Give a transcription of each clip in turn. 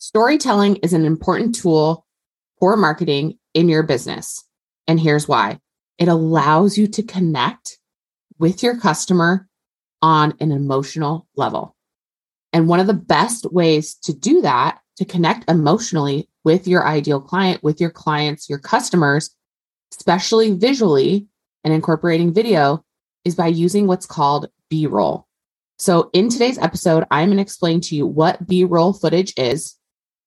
Storytelling is an important tool for marketing in your business. And here's why it allows you to connect with your customer on an emotional level. And one of the best ways to do that, to connect emotionally with your ideal client, with your clients, your customers, especially visually and incorporating video, is by using what's called B roll. So, in today's episode, I'm going to explain to you what B roll footage is,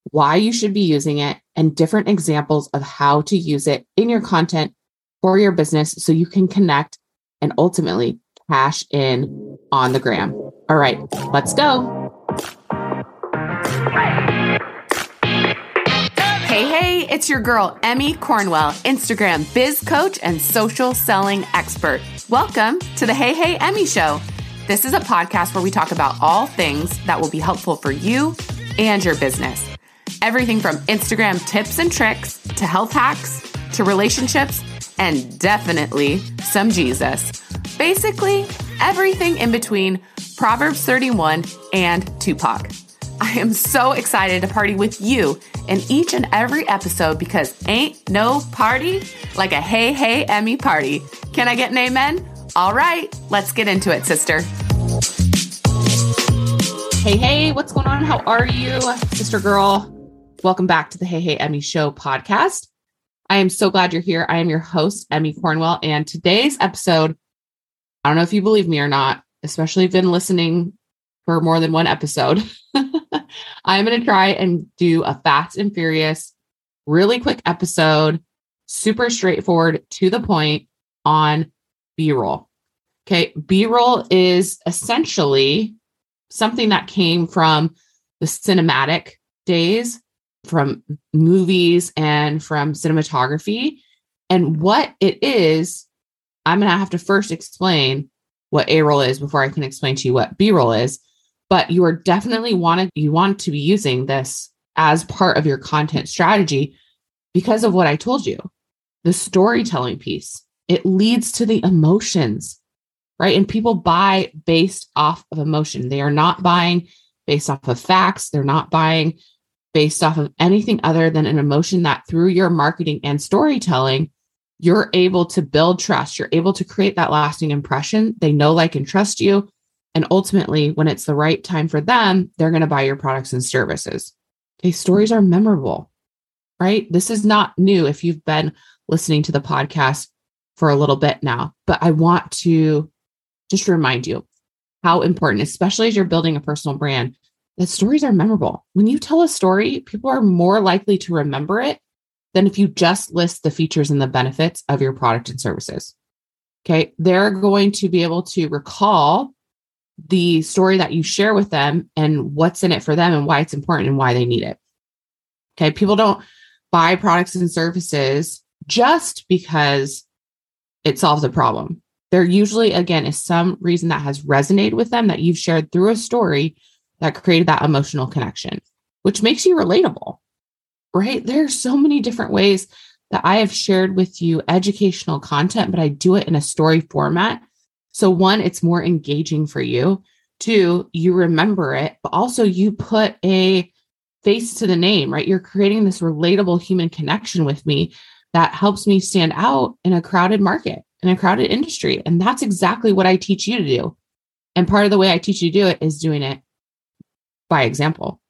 why you should be using it, and different examples of how to use it in your content for your business so you can connect and ultimately cash in on the gram. All right, let's go. Hey, hey, it's your girl, Emmy Cornwell, Instagram biz coach and social selling expert. Welcome to the Hey, Hey, Emmy Show. This is a podcast where we talk about all things that will be helpful for you and your business. Everything from Instagram tips and tricks to health hacks to relationships and definitely some Jesus. Basically, everything in between Proverbs 31 and Tupac. I am so excited to party with you in each and every episode because ain't no party like a Hey Hey Emmy party. Can I get an amen? All right, let's get into it, sister. Hey, hey, what's going on? How are you, sister girl? Welcome back to the Hey Hey Emmy Show podcast. I am so glad you're here. I am your host, Emmy Cornwell, and today's episode I don't know if you believe me or not, especially if you've been listening for more than one episode. I'm going to try and do a fast and furious, really quick episode, super straightforward to the point on B roll. Okay. B roll is essentially something that came from the cinematic days, from movies and from cinematography. And what it is I'm going to have to first explain what A roll is before I can explain to you what B roll is. But you are definitely wanted you want to be using this as part of your content strategy because of what I told you. The storytelling piece. It leads to the emotions, right? And people buy based off of emotion. They are not buying based off of facts. They're not buying based off of anything other than an emotion that through your marketing and storytelling you're able to build trust. You're able to create that lasting impression. They know, like, and trust you. And ultimately, when it's the right time for them, they're going to buy your products and services. Okay, stories are memorable, right? This is not new if you've been listening to the podcast for a little bit now, but I want to just remind you how important, especially as you're building a personal brand, that stories are memorable. When you tell a story, people are more likely to remember it than if you just list the features and the benefits of your product and services. Okay. They're going to be able to recall the story that you share with them and what's in it for them and why it's important and why they need it. Okay. People don't buy products and services just because it solves a problem. There usually, again, is some reason that has resonated with them that you've shared through a story that created that emotional connection, which makes you relatable right? There are so many different ways that I have shared with you educational content, but I do it in a story format. So, one, it's more engaging for you. Two, you remember it, but also you put a face to the name, right? You're creating this relatable human connection with me that helps me stand out in a crowded market, in a crowded industry. And that's exactly what I teach you to do. And part of the way I teach you to do it is doing it by example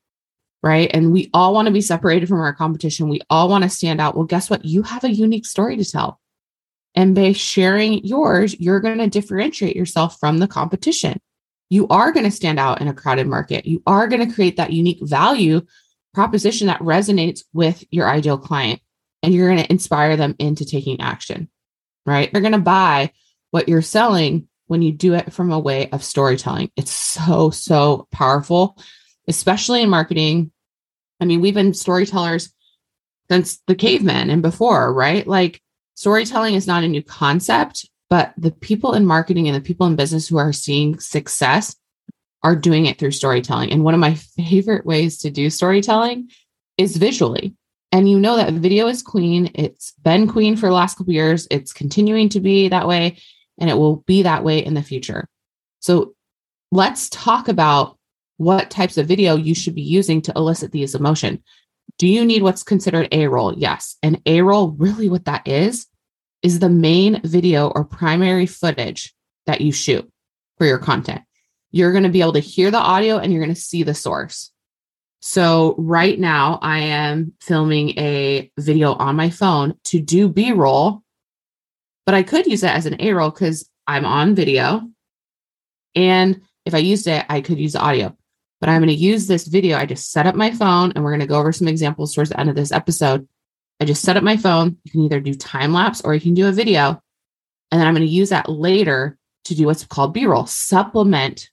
right? And we all want to be separated from our competition. We all want to stand out. Well, guess what? You have a unique story to tell. And by sharing yours, you're going to differentiate yourself from the competition. You are going to stand out in a crowded market. You are going to create that unique value proposition that resonates with your ideal client. And you're going to inspire them into taking action, right? They're going to buy what you're selling when you do it from a way of storytelling. It's so, so powerful especially in marketing. I mean, we've been storytellers since the cavemen and before, right? Like storytelling is not a new concept, but the people in marketing and the people in business who are seeing success are doing it through storytelling. And one of my favorite ways to do storytelling is visually. And you know that video is queen. It's been queen for the last couple years. It's continuing to be that way, and it will be that way in the future. So let's talk about what types of video you should be using to elicit these emotion. Do you need what's considered A roll? Yes. And A roll, really what that is, is the main video or primary footage that you shoot for your content. You're going to be able to hear the audio and you're going to see the source. So, right now, I am filming a video on my phone to do B roll, but I could use it as an A roll because I'm on video. And if I used it, I could use the audio. But I'm going to use this video. I just set up my phone and we're going to go over some examples towards the end of this episode. I just set up my phone. You can either do time lapse or you can do a video. And then I'm going to use that later to do what's called B roll, supplement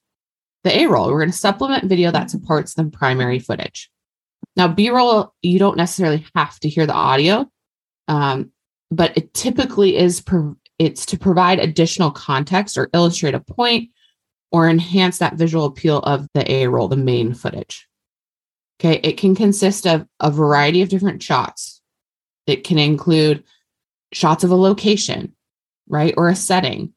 the A roll. We're going to supplement video that supports the primary footage. Now, B roll, you don't necessarily have to hear the audio, um, but it typically is it's to provide additional context or illustrate a point or enhance that visual appeal of the A roll, the main footage. Okay, it can consist of a variety of different shots. It can include shots of a location, right, or a setting.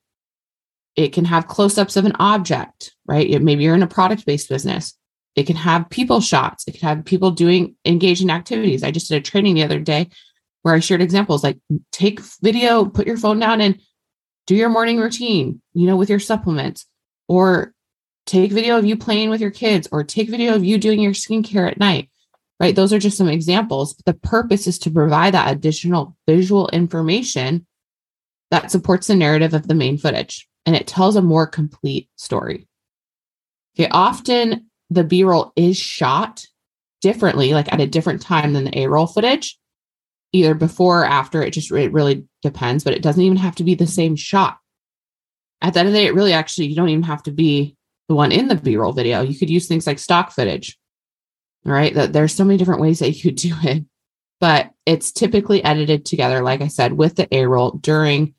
It can have close-ups of an object right? It, maybe you're in a product-based business. It can have people shots. It can have people doing engaging activities. I just did a training the other day where i shared examples like take video put your phone down and do your morning routine you know with your supplements or take video of you playing with your kids or take video of you doing your skincare at night right those are just some examples but the purpose is to provide that additional visual information that supports the narrative of the main footage and it tells a more complete story. Okay, often the B roll is shot differently, like at a different time than the A roll footage, either before or after. It just it really depends, but it doesn't even have to be the same shot. At the end of the day, it really actually you don't even have to be the one in the B roll video. You could use things like stock footage. right? that there's so many different ways that you could do it, but it's typically edited together, like I said, with the A roll during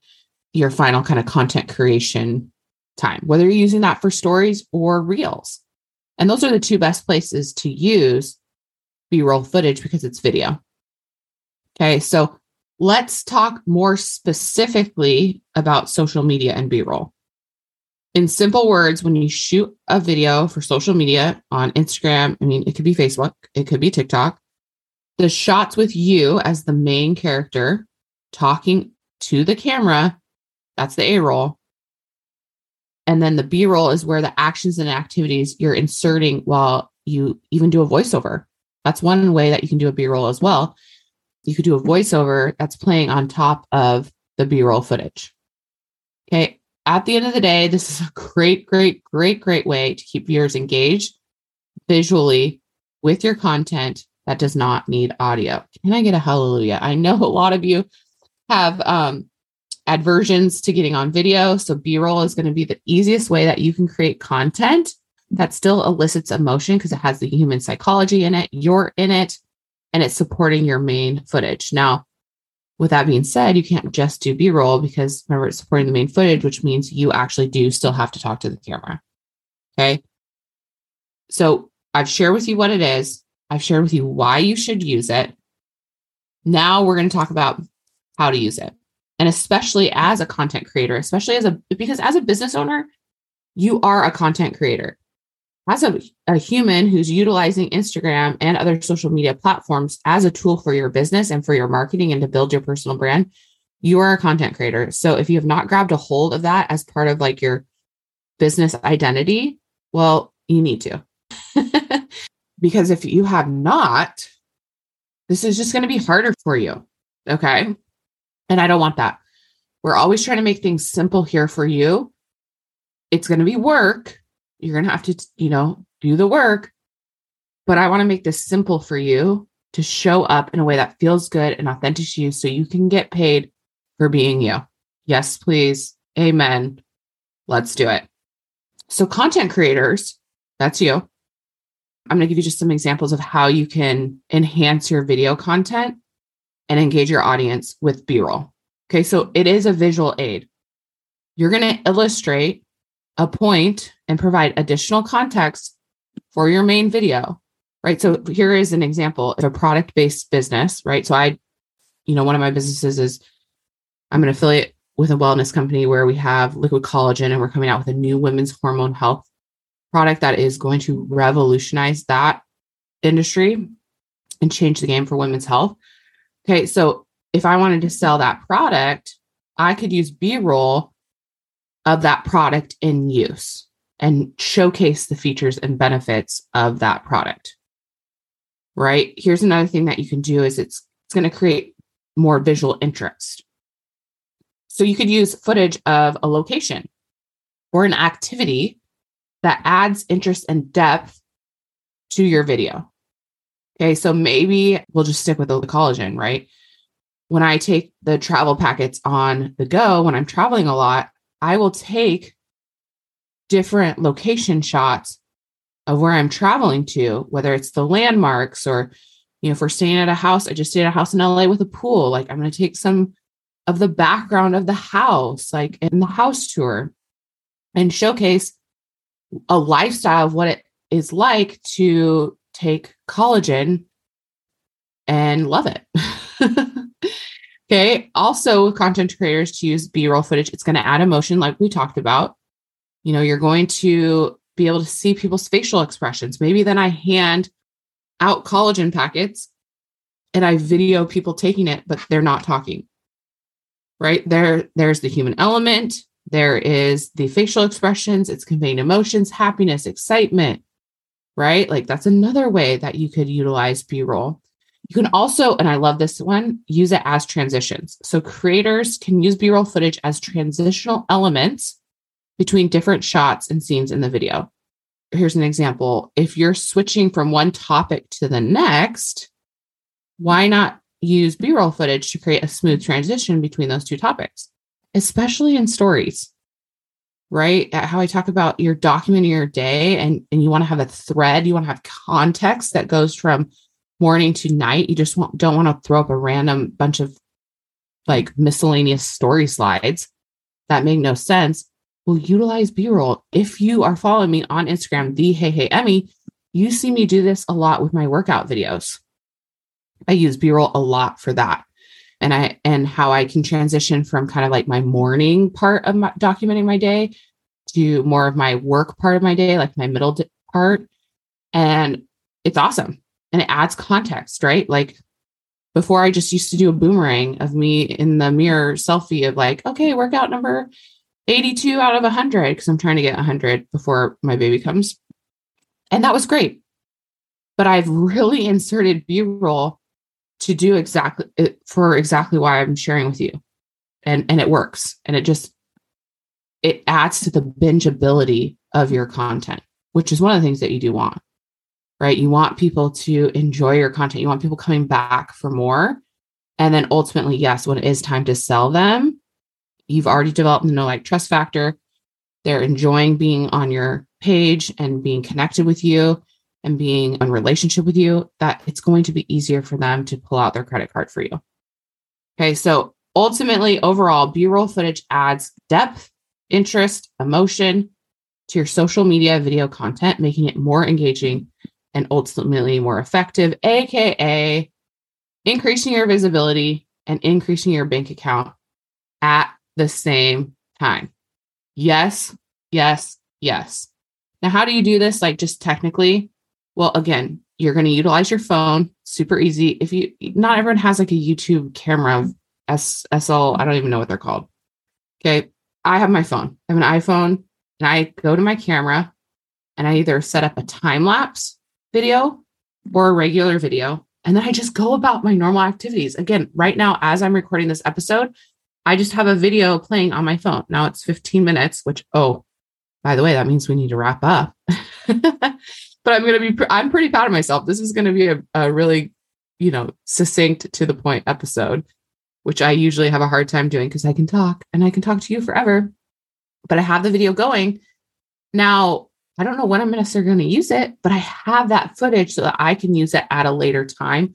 your final kind of content creation time, whether you're using that for stories or reels. And those are the two best places to use B roll footage because it's video. Okay, so let's talk more specifically about social media and B roll. In simple words, when you shoot a video for social media on Instagram, I mean, it could be Facebook, it could be TikTok, the shots with you as the main character talking to the camera that's the A roll. And then the B roll is where the actions and activities you're inserting while you even do a voiceover. That's one way that you can do a B roll as well. You could do a voiceover that's playing on top of the B roll footage. Okay. At the end of the day, this is a great, great, great, great way to keep viewers engaged visually with your content that does not need audio. Can I get a hallelujah? I know a lot of you have um, aversions to getting on video. So B roll is going to be the easiest way that you can create content that still elicits emotion because it has the human psychology in it. You're in it and it's supporting your main footage. Now, with that being said, you can't just do B roll because remember, it's supporting the main footage, which means you actually do still have to talk to the camera. Okay. So I've shared with you what it is, I've shared with you why you should use it. Now we're going to talk about how to use it and especially as a content creator especially as a because as a business owner you are a content creator as a, a human who's utilizing instagram and other social media platforms as a tool for your business and for your marketing and to build your personal brand you are a content creator so if you have not grabbed a hold of that as part of like your business identity well you need to because if you have not this is just going to be harder for you okay and I don't want that. We're always trying to make things simple here for you. It's going to be work. You're going to have to, you know, do the work. But I want to make this simple for you to show up in a way that feels good and authentic to you so you can get paid for being you. Yes, please. Amen. Let's do it. So, content creators, that's you. I'm going to give you just some examples of how you can enhance your video content and engage your audience with B roll. Okay, so it is a visual aid. You're going to illustrate a point and provide additional context for your main video, right? So here is an example of a product based business, right? So I, you know, one of my businesses is I'm an affiliate with a wellness company where we have liquid collagen and we're coming out with a new women's hormone health product that is going to revolutionize that industry and change the game for women's health. Okay, so if I wanted to sell that product, I could use B roll of that product in use and showcase the features and benefits of that product. Right? Here's another thing that you can do is it's it's going to create more visual interest. So you could use footage of a location or an activity that adds interest and depth to your video. Okay, so maybe we'll just stick with the collagen, right? When I take the travel packets on the go, when I'm traveling a lot, I will take different location shots of where I'm traveling to, whether it's the landmarks or, you know, if we're staying at a house, I just stayed at a house in LA with a pool. Like I'm going to take some of the background of the house, like in the house tour, and showcase a lifestyle of what it is like to take collagen and love it. okay. Also, with content creators to use B roll footage, it's going to add emotion, like we talked about. You know, you're going to be able to see people's facial expressions. Maybe then I hand out collagen packets and I video people taking it, but they're not talking. Right there, there's the human element. There is the facial expressions. It's conveying emotions, happiness, excitement, right? Like that's another way that you could utilize B roll. You can also, and I love this one, use it as transitions. So creators can use B roll footage as transitional elements between different shots and scenes in the video. Here's an example. If you're switching from one topic to the next, why not use B roll footage to create a smooth transition between those two topics, especially in stories? right? How I talk about you're documenting your day and, and you want to have a thread, you want to have context that goes from morning to night. You just want, don't want to throw up a random bunch of like miscellaneous story slides that make no sense. Well, utilize B roll. If you are following me on Instagram, the Hey Hey Emmy, you see me do this a lot with my workout videos. I use B roll a lot for that and I and how I can transition from kind of like my morning part of my, documenting my day to more of my work part of my day, like my middle part. And it's awesome. And it adds context, right? Like before I just used to do a boomerang of me in the mirror selfie of like, okay, workout number 82 out of 100 because I'm trying to get 100 before my baby comes. And that was great. But I've really inserted B roll to do exactly for exactly why I'm sharing with you. And and it works. And it just it adds to the bingeability of your content, which is one of the things that you do want. Right? You want people to enjoy your content. You want people coming back for more. And then ultimately, yes, when it is time to sell them, you've already developed the know like trust factor. They're enjoying being on your page and being connected with you and being in relationship with you, that it's going to be easier for them to pull out their credit card for you. Okay, so ultimately, overall, B roll footage adds depth, interest, emotion to your social media video content, making it more engaging and ultimately more effective, AKA increasing your visibility and increasing your bank account at the same time. Yes, yes, yes. Now, how do you do this? Like, just technically, well, again, you're going to utilize your phone. Super easy. If you, not everyone has like a YouTube camera, S, SL, I don't even know what they're called. Okay. I have my phone. I have an iPhone and I go to my camera and I either set up a time lapse video or a regular video. And then I just go about my normal activities. Again, right now, as I'm recording this episode, I just have a video playing on my phone. Now it's 15 minutes, which, oh, by the way, that means we need to wrap up. but I'm going to be, I'm pretty proud of myself. This is going to be a, a really, you know, succinct to the point episode, which I usually have a hard time doing because I can talk and I can talk to you forever. But I have the video going. Now, I don't know when I'm necessarily going to use it, but I have that footage so that I can use it at a later time.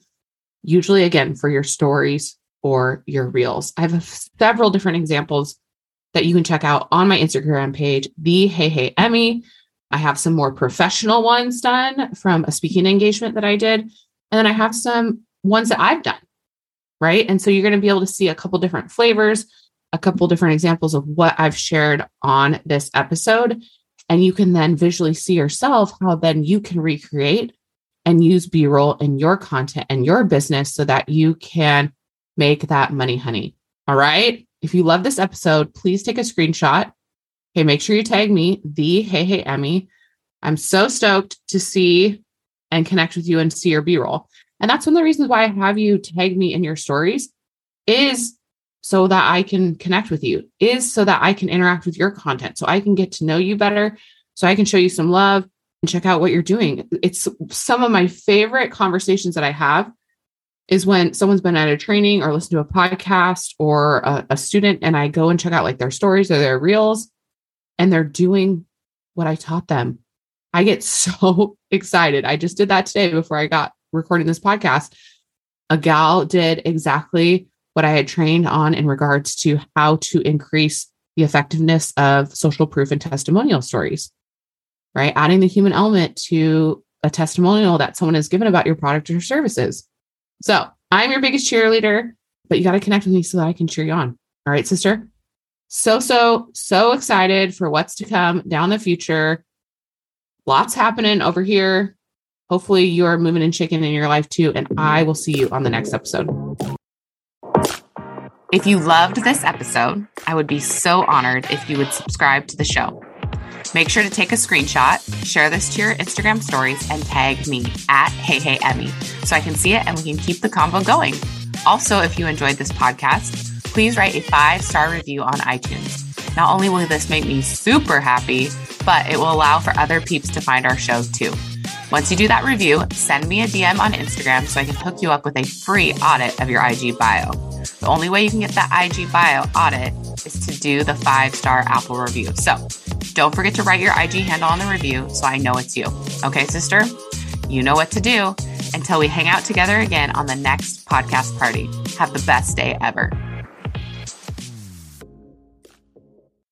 Usually, again, for your stories or your reels. I have several different examples that you can check out on my Instagram page, the Hey Hey Emmy. I have some more professional ones done from a speaking engagement that I did. And then I have some ones that I've done. Right. And so you're going to be able to see a couple different flavors, a couple different examples of what I've shared on this episode. And you can then visually see yourself how then you can recreate and use B roll in your content and your business so that you can make that money, honey. All right. If you love this episode, please take a screenshot. Okay. Make sure you tag me, the Hey Hey Emmy. I'm so stoked to see and connect with you and see your B roll. And that's one of the reasons why I have you tag me in your stories is so that I can connect with you, is so that I can interact with your content, so I can get to know you better, so I can show you some love and check out what you're doing. It's some of my favorite conversations that I have is when someone's been at a training or listened to a podcast or a, a student and I go and check out like their stories or their reels and they're doing what I taught them. I get so excited. I just did that today before I got recording this podcast. A gal did exactly what I had trained on in regards to how to increase the effectiveness of social proof and testimonial stories, right? Adding the human element to a testimonial that someone has given about your product or services. So I'm your biggest cheerleader, but you got to connect with me so that I can cheer you on. All right, sister. So, so, so excited for what's to come down the future. Lots happening over here. Hopefully, you are moving and shaking in your life too. And I will see you on the next episode. If you loved this episode, I would be so honored if you would subscribe to the show. Make sure to take a screenshot, share this to your Instagram stories, and tag me at Hey Hey Emmy so I can see it and we can keep the combo going. Also, if you enjoyed this podcast, please write a five star review on iTunes. Not only will this make me super happy, but it will allow for other peeps to find our show too. Once you do that review, send me a DM on Instagram so I can hook you up with a free audit of your IG bio. The only way you can get that IG bio audit is to do the five star Apple review. So don't forget to write your IG handle on the review so I know it's you. Okay, sister? You know what to do. Until we hang out together again on the next podcast party. Have the best day ever.